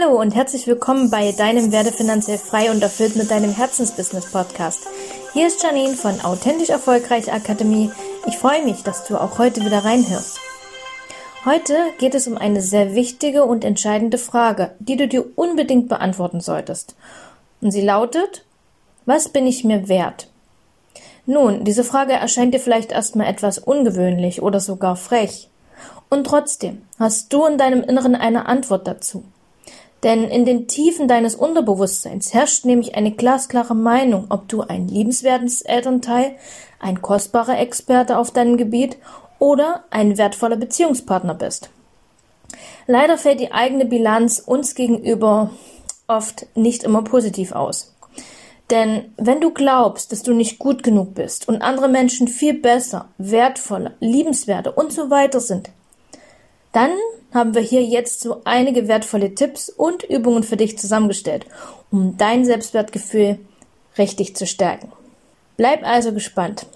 Hallo und herzlich willkommen bei deinem Werde finanziell frei und erfüllt mit deinem Herzensbusiness Podcast. Hier ist Janine von Authentisch Erfolgreich Akademie. Ich freue mich, dass du auch heute wieder reinhörst. Heute geht es um eine sehr wichtige und entscheidende Frage, die du dir unbedingt beantworten solltest. Und sie lautet, was bin ich mir wert? Nun, diese Frage erscheint dir vielleicht erstmal etwas ungewöhnlich oder sogar frech. Und trotzdem hast du in deinem Inneren eine Antwort dazu. Denn in den Tiefen deines Unterbewusstseins herrscht nämlich eine glasklare Meinung, ob du ein liebenswertes Elternteil, ein kostbarer Experte auf deinem Gebiet oder ein wertvoller Beziehungspartner bist. Leider fällt die eigene Bilanz uns gegenüber oft nicht immer positiv aus. Denn wenn du glaubst, dass du nicht gut genug bist und andere Menschen viel besser, wertvoller, liebenswerter und so weiter sind, dann haben wir hier jetzt so einige wertvolle Tipps und Übungen für dich zusammengestellt, um dein Selbstwertgefühl richtig zu stärken. Bleib also gespannt.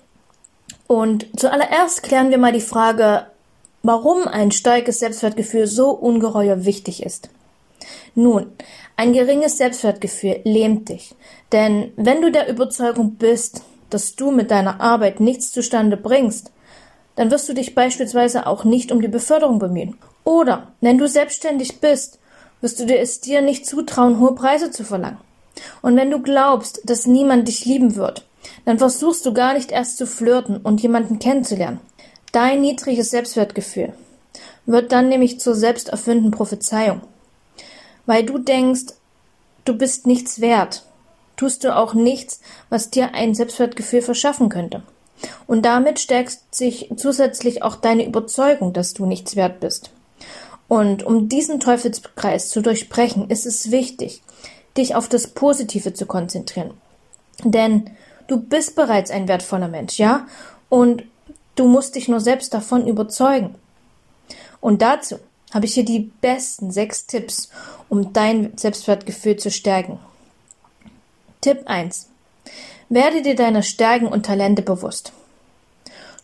Und zuallererst klären wir mal die Frage, warum ein starkes Selbstwertgefühl so ungeheuer wichtig ist. Nun, ein geringes Selbstwertgefühl lähmt dich, denn wenn du der Überzeugung bist, dass du mit deiner Arbeit nichts zustande bringst, dann wirst du dich beispielsweise auch nicht um die Beförderung bemühen. Oder wenn du selbstständig bist, wirst du es dir nicht zutrauen, hohe Preise zu verlangen. Und wenn du glaubst, dass niemand dich lieben wird, dann versuchst du gar nicht erst zu flirten und jemanden kennenzulernen. Dein niedriges Selbstwertgefühl wird dann nämlich zur selbsterfüllenden Prophezeiung. Weil du denkst, du bist nichts wert, tust du auch nichts, was dir ein Selbstwertgefühl verschaffen könnte. Und damit stärkt sich zusätzlich auch deine Überzeugung, dass du nichts wert bist. Und um diesen Teufelskreis zu durchbrechen, ist es wichtig, dich auf das Positive zu konzentrieren. Denn du bist bereits ein wertvoller Mensch, ja? Und du musst dich nur selbst davon überzeugen. Und dazu habe ich hier die besten sechs Tipps, um dein Selbstwertgefühl zu stärken. Tipp 1. Werde dir deiner Stärken und Talente bewusst.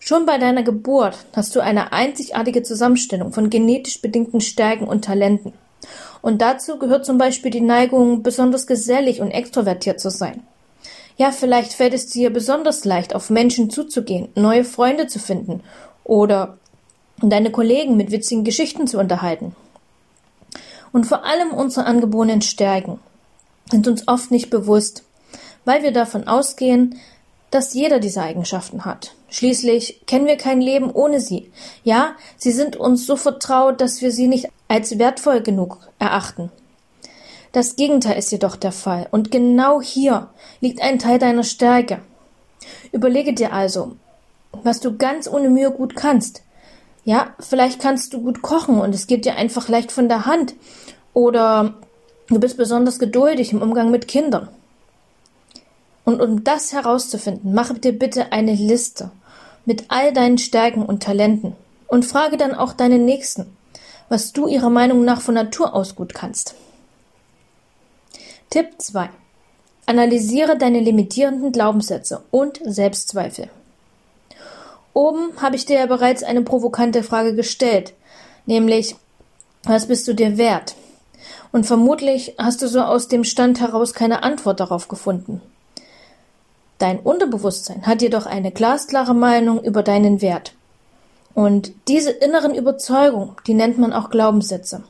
Schon bei deiner Geburt hast du eine einzigartige Zusammenstellung von genetisch bedingten Stärken und Talenten. Und dazu gehört zum Beispiel die Neigung, besonders gesellig und extrovertiert zu sein. Ja, vielleicht fällt es dir besonders leicht, auf Menschen zuzugehen, neue Freunde zu finden oder deine Kollegen mit witzigen Geschichten zu unterhalten. Und vor allem unsere angeborenen Stärken sind uns oft nicht bewusst, weil wir davon ausgehen, dass jeder diese Eigenschaften hat. Schließlich kennen wir kein Leben ohne sie. Ja, sie sind uns so vertraut, dass wir sie nicht als wertvoll genug erachten. Das Gegenteil ist jedoch der Fall, und genau hier liegt ein Teil deiner Stärke. Überlege dir also, was du ganz ohne Mühe gut kannst. Ja, vielleicht kannst du gut kochen und es geht dir einfach leicht von der Hand. Oder du bist besonders geduldig im Umgang mit Kindern. Und um das herauszufinden, mache dir bitte eine Liste mit all deinen Stärken und Talenten und frage dann auch deine Nächsten, was du ihrer Meinung nach von Natur aus gut kannst. Tipp 2. Analysiere deine limitierenden Glaubenssätze und Selbstzweifel. Oben habe ich dir ja bereits eine provokante Frage gestellt, nämlich, was bist du dir wert? Und vermutlich hast du so aus dem Stand heraus keine Antwort darauf gefunden. Dein Unterbewusstsein hat jedoch eine glasklare Meinung über deinen Wert. Und diese inneren Überzeugungen, die nennt man auch Glaubenssätze.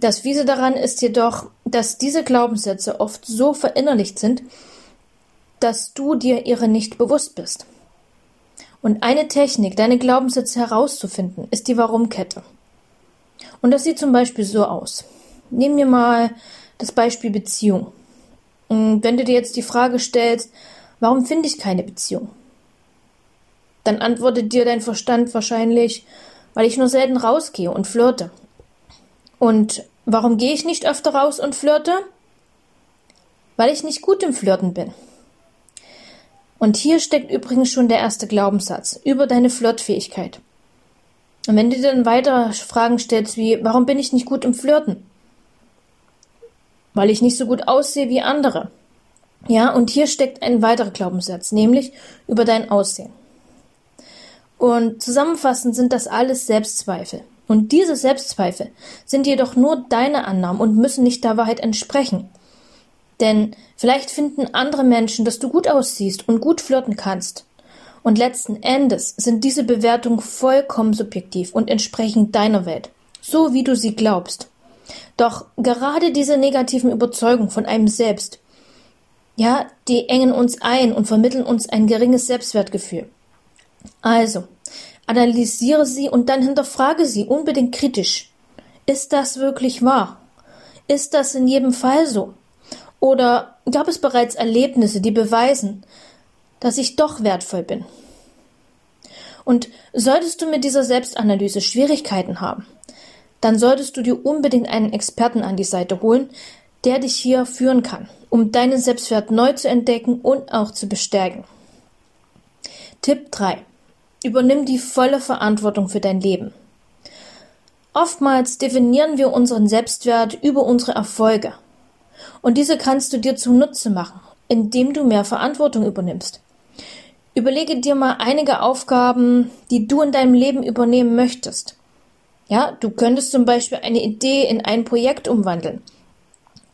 Das Fiese daran ist jedoch, dass diese Glaubenssätze oft so verinnerlicht sind, dass du dir ihre nicht bewusst bist. Und eine Technik, deine Glaubenssätze herauszufinden, ist die Warum-Kette. Und das sieht zum Beispiel so aus. Nehmen wir mal das Beispiel Beziehung. Wenn du dir jetzt die Frage stellst, warum finde ich keine Beziehung? Dann antwortet dir dein Verstand wahrscheinlich, weil ich nur selten rausgehe und flirte. Und warum gehe ich nicht öfter raus und flirte? Weil ich nicht gut im Flirten bin. Und hier steckt übrigens schon der erste Glaubenssatz über deine Flirtfähigkeit. Und wenn du dir dann weiter Fragen stellst wie, warum bin ich nicht gut im Flirten? Weil ich nicht so gut aussehe wie andere. Ja, und hier steckt ein weiterer Glaubenssatz, nämlich über dein Aussehen. Und zusammenfassend sind das alles Selbstzweifel. Und diese Selbstzweifel sind jedoch nur deine Annahmen und müssen nicht der Wahrheit entsprechen. Denn vielleicht finden andere Menschen, dass du gut aussiehst und gut flirten kannst. Und letzten Endes sind diese Bewertungen vollkommen subjektiv und entsprechen deiner Welt, so wie du sie glaubst. Doch gerade diese negativen Überzeugungen von einem selbst, ja, die engen uns ein und vermitteln uns ein geringes Selbstwertgefühl. Also, analysiere sie und dann hinterfrage sie unbedingt kritisch. Ist das wirklich wahr? Ist das in jedem Fall so? Oder gab es bereits Erlebnisse, die beweisen, dass ich doch wertvoll bin? Und solltest du mit dieser Selbstanalyse Schwierigkeiten haben, dann solltest du dir unbedingt einen Experten an die Seite holen, der dich hier führen kann, um deinen Selbstwert neu zu entdecken und auch zu bestärken. Tipp 3. Übernimm die volle Verantwortung für dein Leben. Oftmals definieren wir unseren Selbstwert über unsere Erfolge. Und diese kannst du dir zunutze machen, indem du mehr Verantwortung übernimmst. Überlege dir mal einige Aufgaben, die du in deinem Leben übernehmen möchtest. Ja, du könntest zum Beispiel eine Idee in ein Projekt umwandeln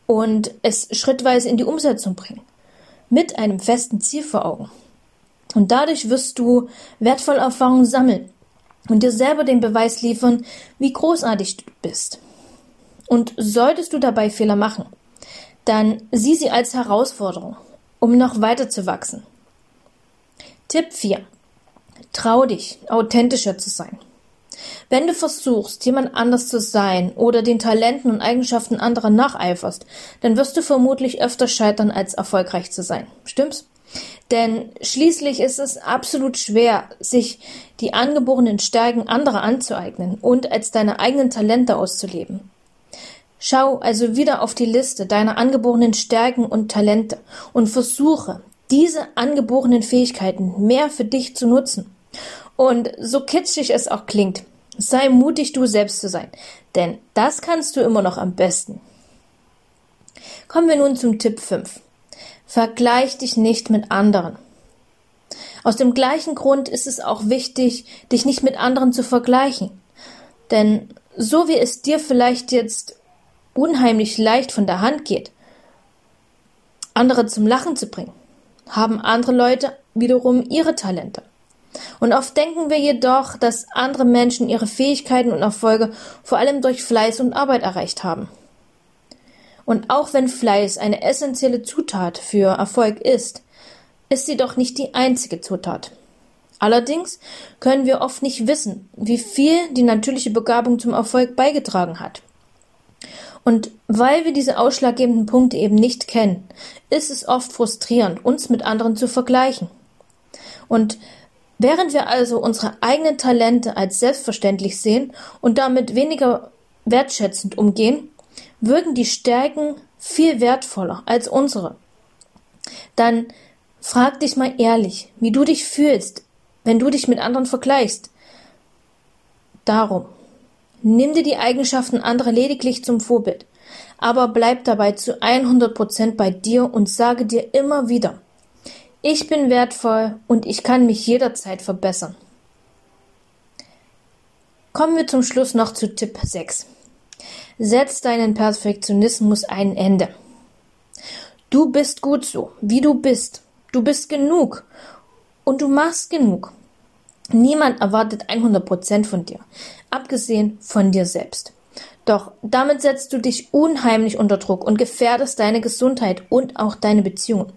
und es schrittweise in die Umsetzung bringen. Mit einem festen Ziel vor Augen. Und dadurch wirst du wertvolle Erfahrungen sammeln und dir selber den Beweis liefern, wie großartig du bist. Und solltest du dabei Fehler machen, dann sieh sie als Herausforderung, um noch weiter zu wachsen. Tipp 4. Trau dich, authentischer zu sein. Wenn du versuchst, jemand anders zu sein oder den Talenten und Eigenschaften anderer nacheiferst, dann wirst du vermutlich öfter scheitern, als erfolgreich zu sein. Stimmt's? Denn schließlich ist es absolut schwer, sich die angeborenen Stärken anderer anzueignen und als deine eigenen Talente auszuleben. Schau also wieder auf die Liste deiner angeborenen Stärken und Talente und versuche, diese angeborenen Fähigkeiten mehr für dich zu nutzen. Und so kitschig es auch klingt, sei mutig, du selbst zu sein, denn das kannst du immer noch am besten. Kommen wir nun zum Tipp 5. Vergleich dich nicht mit anderen. Aus dem gleichen Grund ist es auch wichtig, dich nicht mit anderen zu vergleichen. Denn so wie es dir vielleicht jetzt unheimlich leicht von der Hand geht, andere zum Lachen zu bringen, haben andere Leute wiederum ihre Talente. Und oft denken wir jedoch, dass andere Menschen ihre Fähigkeiten und Erfolge vor allem durch Fleiß und Arbeit erreicht haben. Und auch wenn Fleiß eine essentielle Zutat für Erfolg ist, ist sie doch nicht die einzige Zutat. Allerdings können wir oft nicht wissen, wie viel die natürliche Begabung zum Erfolg beigetragen hat. Und weil wir diese ausschlaggebenden Punkte eben nicht kennen, ist es oft frustrierend, uns mit anderen zu vergleichen. Und während wir also unsere eigenen Talente als selbstverständlich sehen und damit weniger wertschätzend umgehen, wirken die Stärken viel wertvoller als unsere. Dann frag dich mal ehrlich, wie du dich fühlst, wenn du dich mit anderen vergleichst. Darum, nimm dir die Eigenschaften anderer lediglich zum Vorbild, aber bleib dabei zu 100 Prozent bei dir und sage dir immer wieder, ich bin wertvoll und ich kann mich jederzeit verbessern. Kommen wir zum Schluss noch zu Tipp 6. Setz deinen Perfektionismus ein Ende. Du bist gut so, wie du bist. Du bist genug. Und du machst genug. Niemand erwartet 100% von dir, abgesehen von dir selbst. Doch damit setzt du dich unheimlich unter Druck und gefährdest deine Gesundheit und auch deine Beziehungen.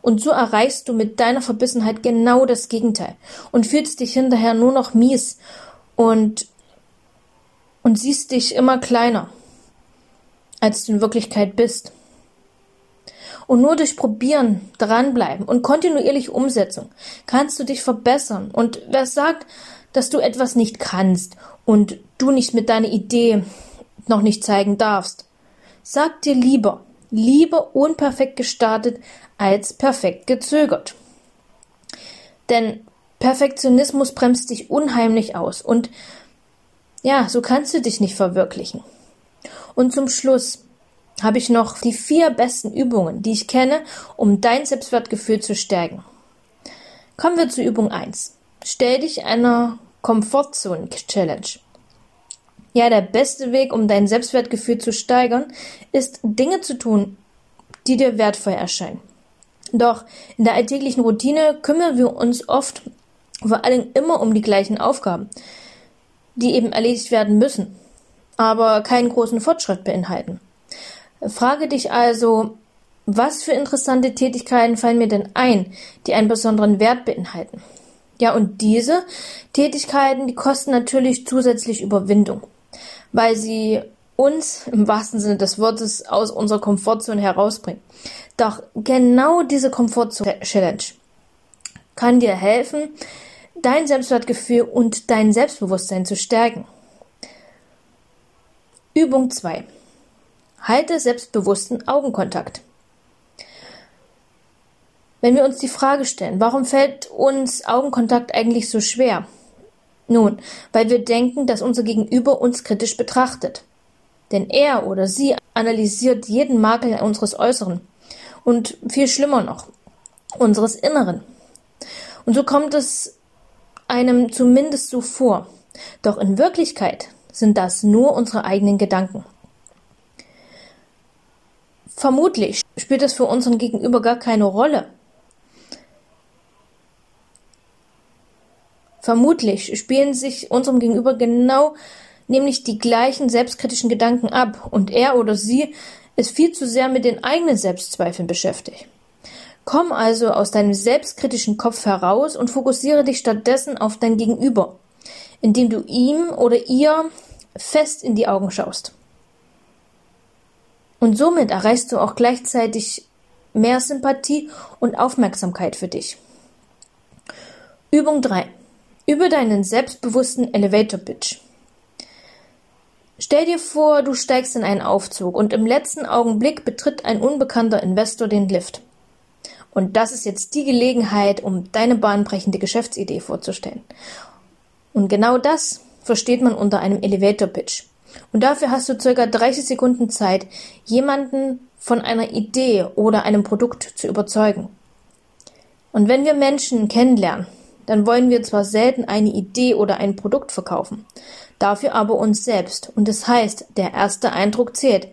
Und so erreichst du mit deiner Verbissenheit genau das Gegenteil und fühlst dich hinterher nur noch mies und, und siehst dich immer kleiner als du in Wirklichkeit bist. Und nur durch Probieren, dranbleiben und kontinuierliche Umsetzung kannst du dich verbessern. Und wer sagt, dass du etwas nicht kannst und du nicht mit deiner Idee noch nicht zeigen darfst, sag dir lieber, lieber unperfekt gestartet als perfekt gezögert. Denn Perfektionismus bremst dich unheimlich aus und ja, so kannst du dich nicht verwirklichen. Und zum Schluss habe ich noch die vier besten Übungen, die ich kenne, um dein Selbstwertgefühl zu stärken. Kommen wir zu Übung 1. Stell dich einer Komfortzone-Challenge. Ja, der beste Weg, um dein Selbstwertgefühl zu steigern, ist Dinge zu tun, die dir wertvoll erscheinen. Doch in der alltäglichen Routine kümmern wir uns oft vor allem immer um die gleichen Aufgaben, die eben erledigt werden müssen, aber keinen großen Fortschritt beinhalten. Frage dich also, was für interessante Tätigkeiten fallen mir denn ein, die einen besonderen Wert beinhalten? Ja, und diese Tätigkeiten, die kosten natürlich zusätzlich Überwindung, weil sie uns im wahrsten Sinne des Wortes aus unserer Komfortzone herausbringen. Doch genau diese Komfortzone-Challenge kann dir helfen, dein Selbstwertgefühl und dein Selbstbewusstsein zu stärken. Übung 2. Halte selbstbewussten Augenkontakt. Wenn wir uns die Frage stellen, warum fällt uns Augenkontakt eigentlich so schwer? Nun, weil wir denken, dass unser Gegenüber uns kritisch betrachtet. Denn er oder sie analysiert jeden Makel unseres Äußeren und viel schlimmer noch, unseres Inneren. Und so kommt es einem zumindest so vor. Doch in Wirklichkeit sind das nur unsere eigenen Gedanken. Vermutlich spielt es für unseren Gegenüber gar keine Rolle. Vermutlich spielen sich unserem Gegenüber genau nämlich die gleichen selbstkritischen Gedanken ab und er oder sie ist viel zu sehr mit den eigenen Selbstzweifeln beschäftigt. Komm also aus deinem selbstkritischen Kopf heraus und fokussiere dich stattdessen auf dein Gegenüber, indem du ihm oder ihr fest in die Augen schaust. Und somit erreichst du auch gleichzeitig mehr Sympathie und Aufmerksamkeit für dich. Übung 3. Übe deinen selbstbewussten Elevator Pitch. Stell dir vor, du steigst in einen Aufzug und im letzten Augenblick betritt ein unbekannter Investor den Lift. Und das ist jetzt die Gelegenheit, um deine bahnbrechende Geschäftsidee vorzustellen. Und genau das versteht man unter einem Elevator Pitch. Und dafür hast du circa 30 Sekunden Zeit, jemanden von einer Idee oder einem Produkt zu überzeugen. Und wenn wir Menschen kennenlernen, dann wollen wir zwar selten eine Idee oder ein Produkt verkaufen, dafür aber uns selbst. Und das heißt, der erste Eindruck zählt.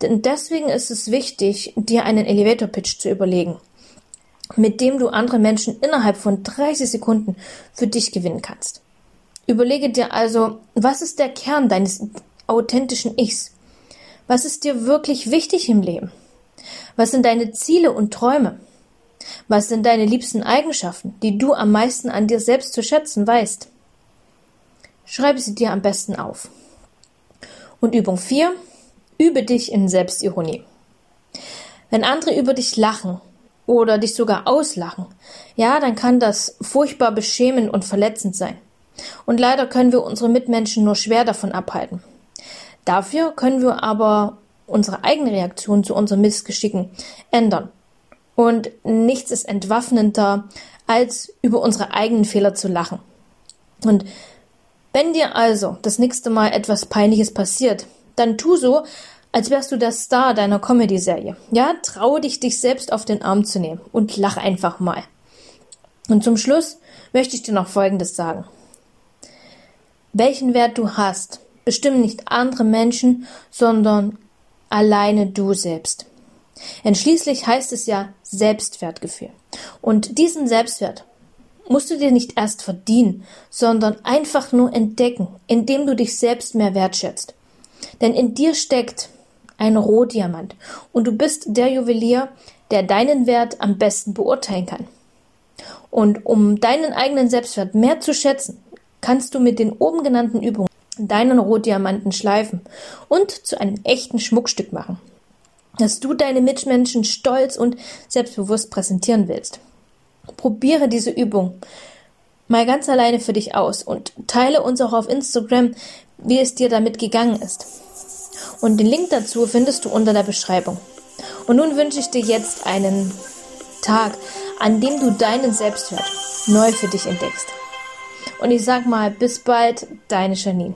Denn deswegen ist es wichtig, dir einen Elevator Pitch zu überlegen, mit dem du andere Menschen innerhalb von 30 Sekunden für dich gewinnen kannst. Überlege dir also, was ist der Kern deines authentischen Ichs? Was ist dir wirklich wichtig im Leben? Was sind deine Ziele und Träume? Was sind deine liebsten Eigenschaften, die du am meisten an dir selbst zu schätzen weißt? Schreibe sie dir am besten auf. Und Übung 4. Übe dich in Selbstironie. Wenn andere über dich lachen oder dich sogar auslachen, ja, dann kann das furchtbar beschämend und verletzend sein. Und leider können wir unsere Mitmenschen nur schwer davon abhalten. Dafür können wir aber unsere eigene Reaktion zu unseren Missgeschicken ändern. Und nichts ist entwaffnender, als über unsere eigenen Fehler zu lachen. Und wenn dir also das nächste Mal etwas Peinliches passiert, dann tu so, als wärst du der Star deiner Comedy-Serie. Ja, trau dich, dich selbst auf den Arm zu nehmen und lach einfach mal. Und zum Schluss möchte ich dir noch Folgendes sagen. Welchen Wert du hast, bestimmen nicht andere Menschen, sondern alleine du selbst. Denn schließlich heißt es ja Selbstwertgefühl. Und diesen Selbstwert musst du dir nicht erst verdienen, sondern einfach nur entdecken, indem du dich selbst mehr wertschätzt. Denn in dir steckt ein Rohdiamant und du bist der Juwelier, der deinen Wert am besten beurteilen kann. Und um deinen eigenen Selbstwert mehr zu schätzen, kannst du mit den oben genannten Übungen deinen Rohdiamanten schleifen und zu einem echten Schmuckstück machen, das du deine Mitmenschen stolz und selbstbewusst präsentieren willst. Probiere diese Übung mal ganz alleine für dich aus und teile uns auch auf Instagram, wie es dir damit gegangen ist. Und den Link dazu findest du unter der Beschreibung. Und nun wünsche ich dir jetzt einen Tag, an dem du deinen Selbstwert neu für dich entdeckst. Und ich sag mal, bis bald, deine Janine.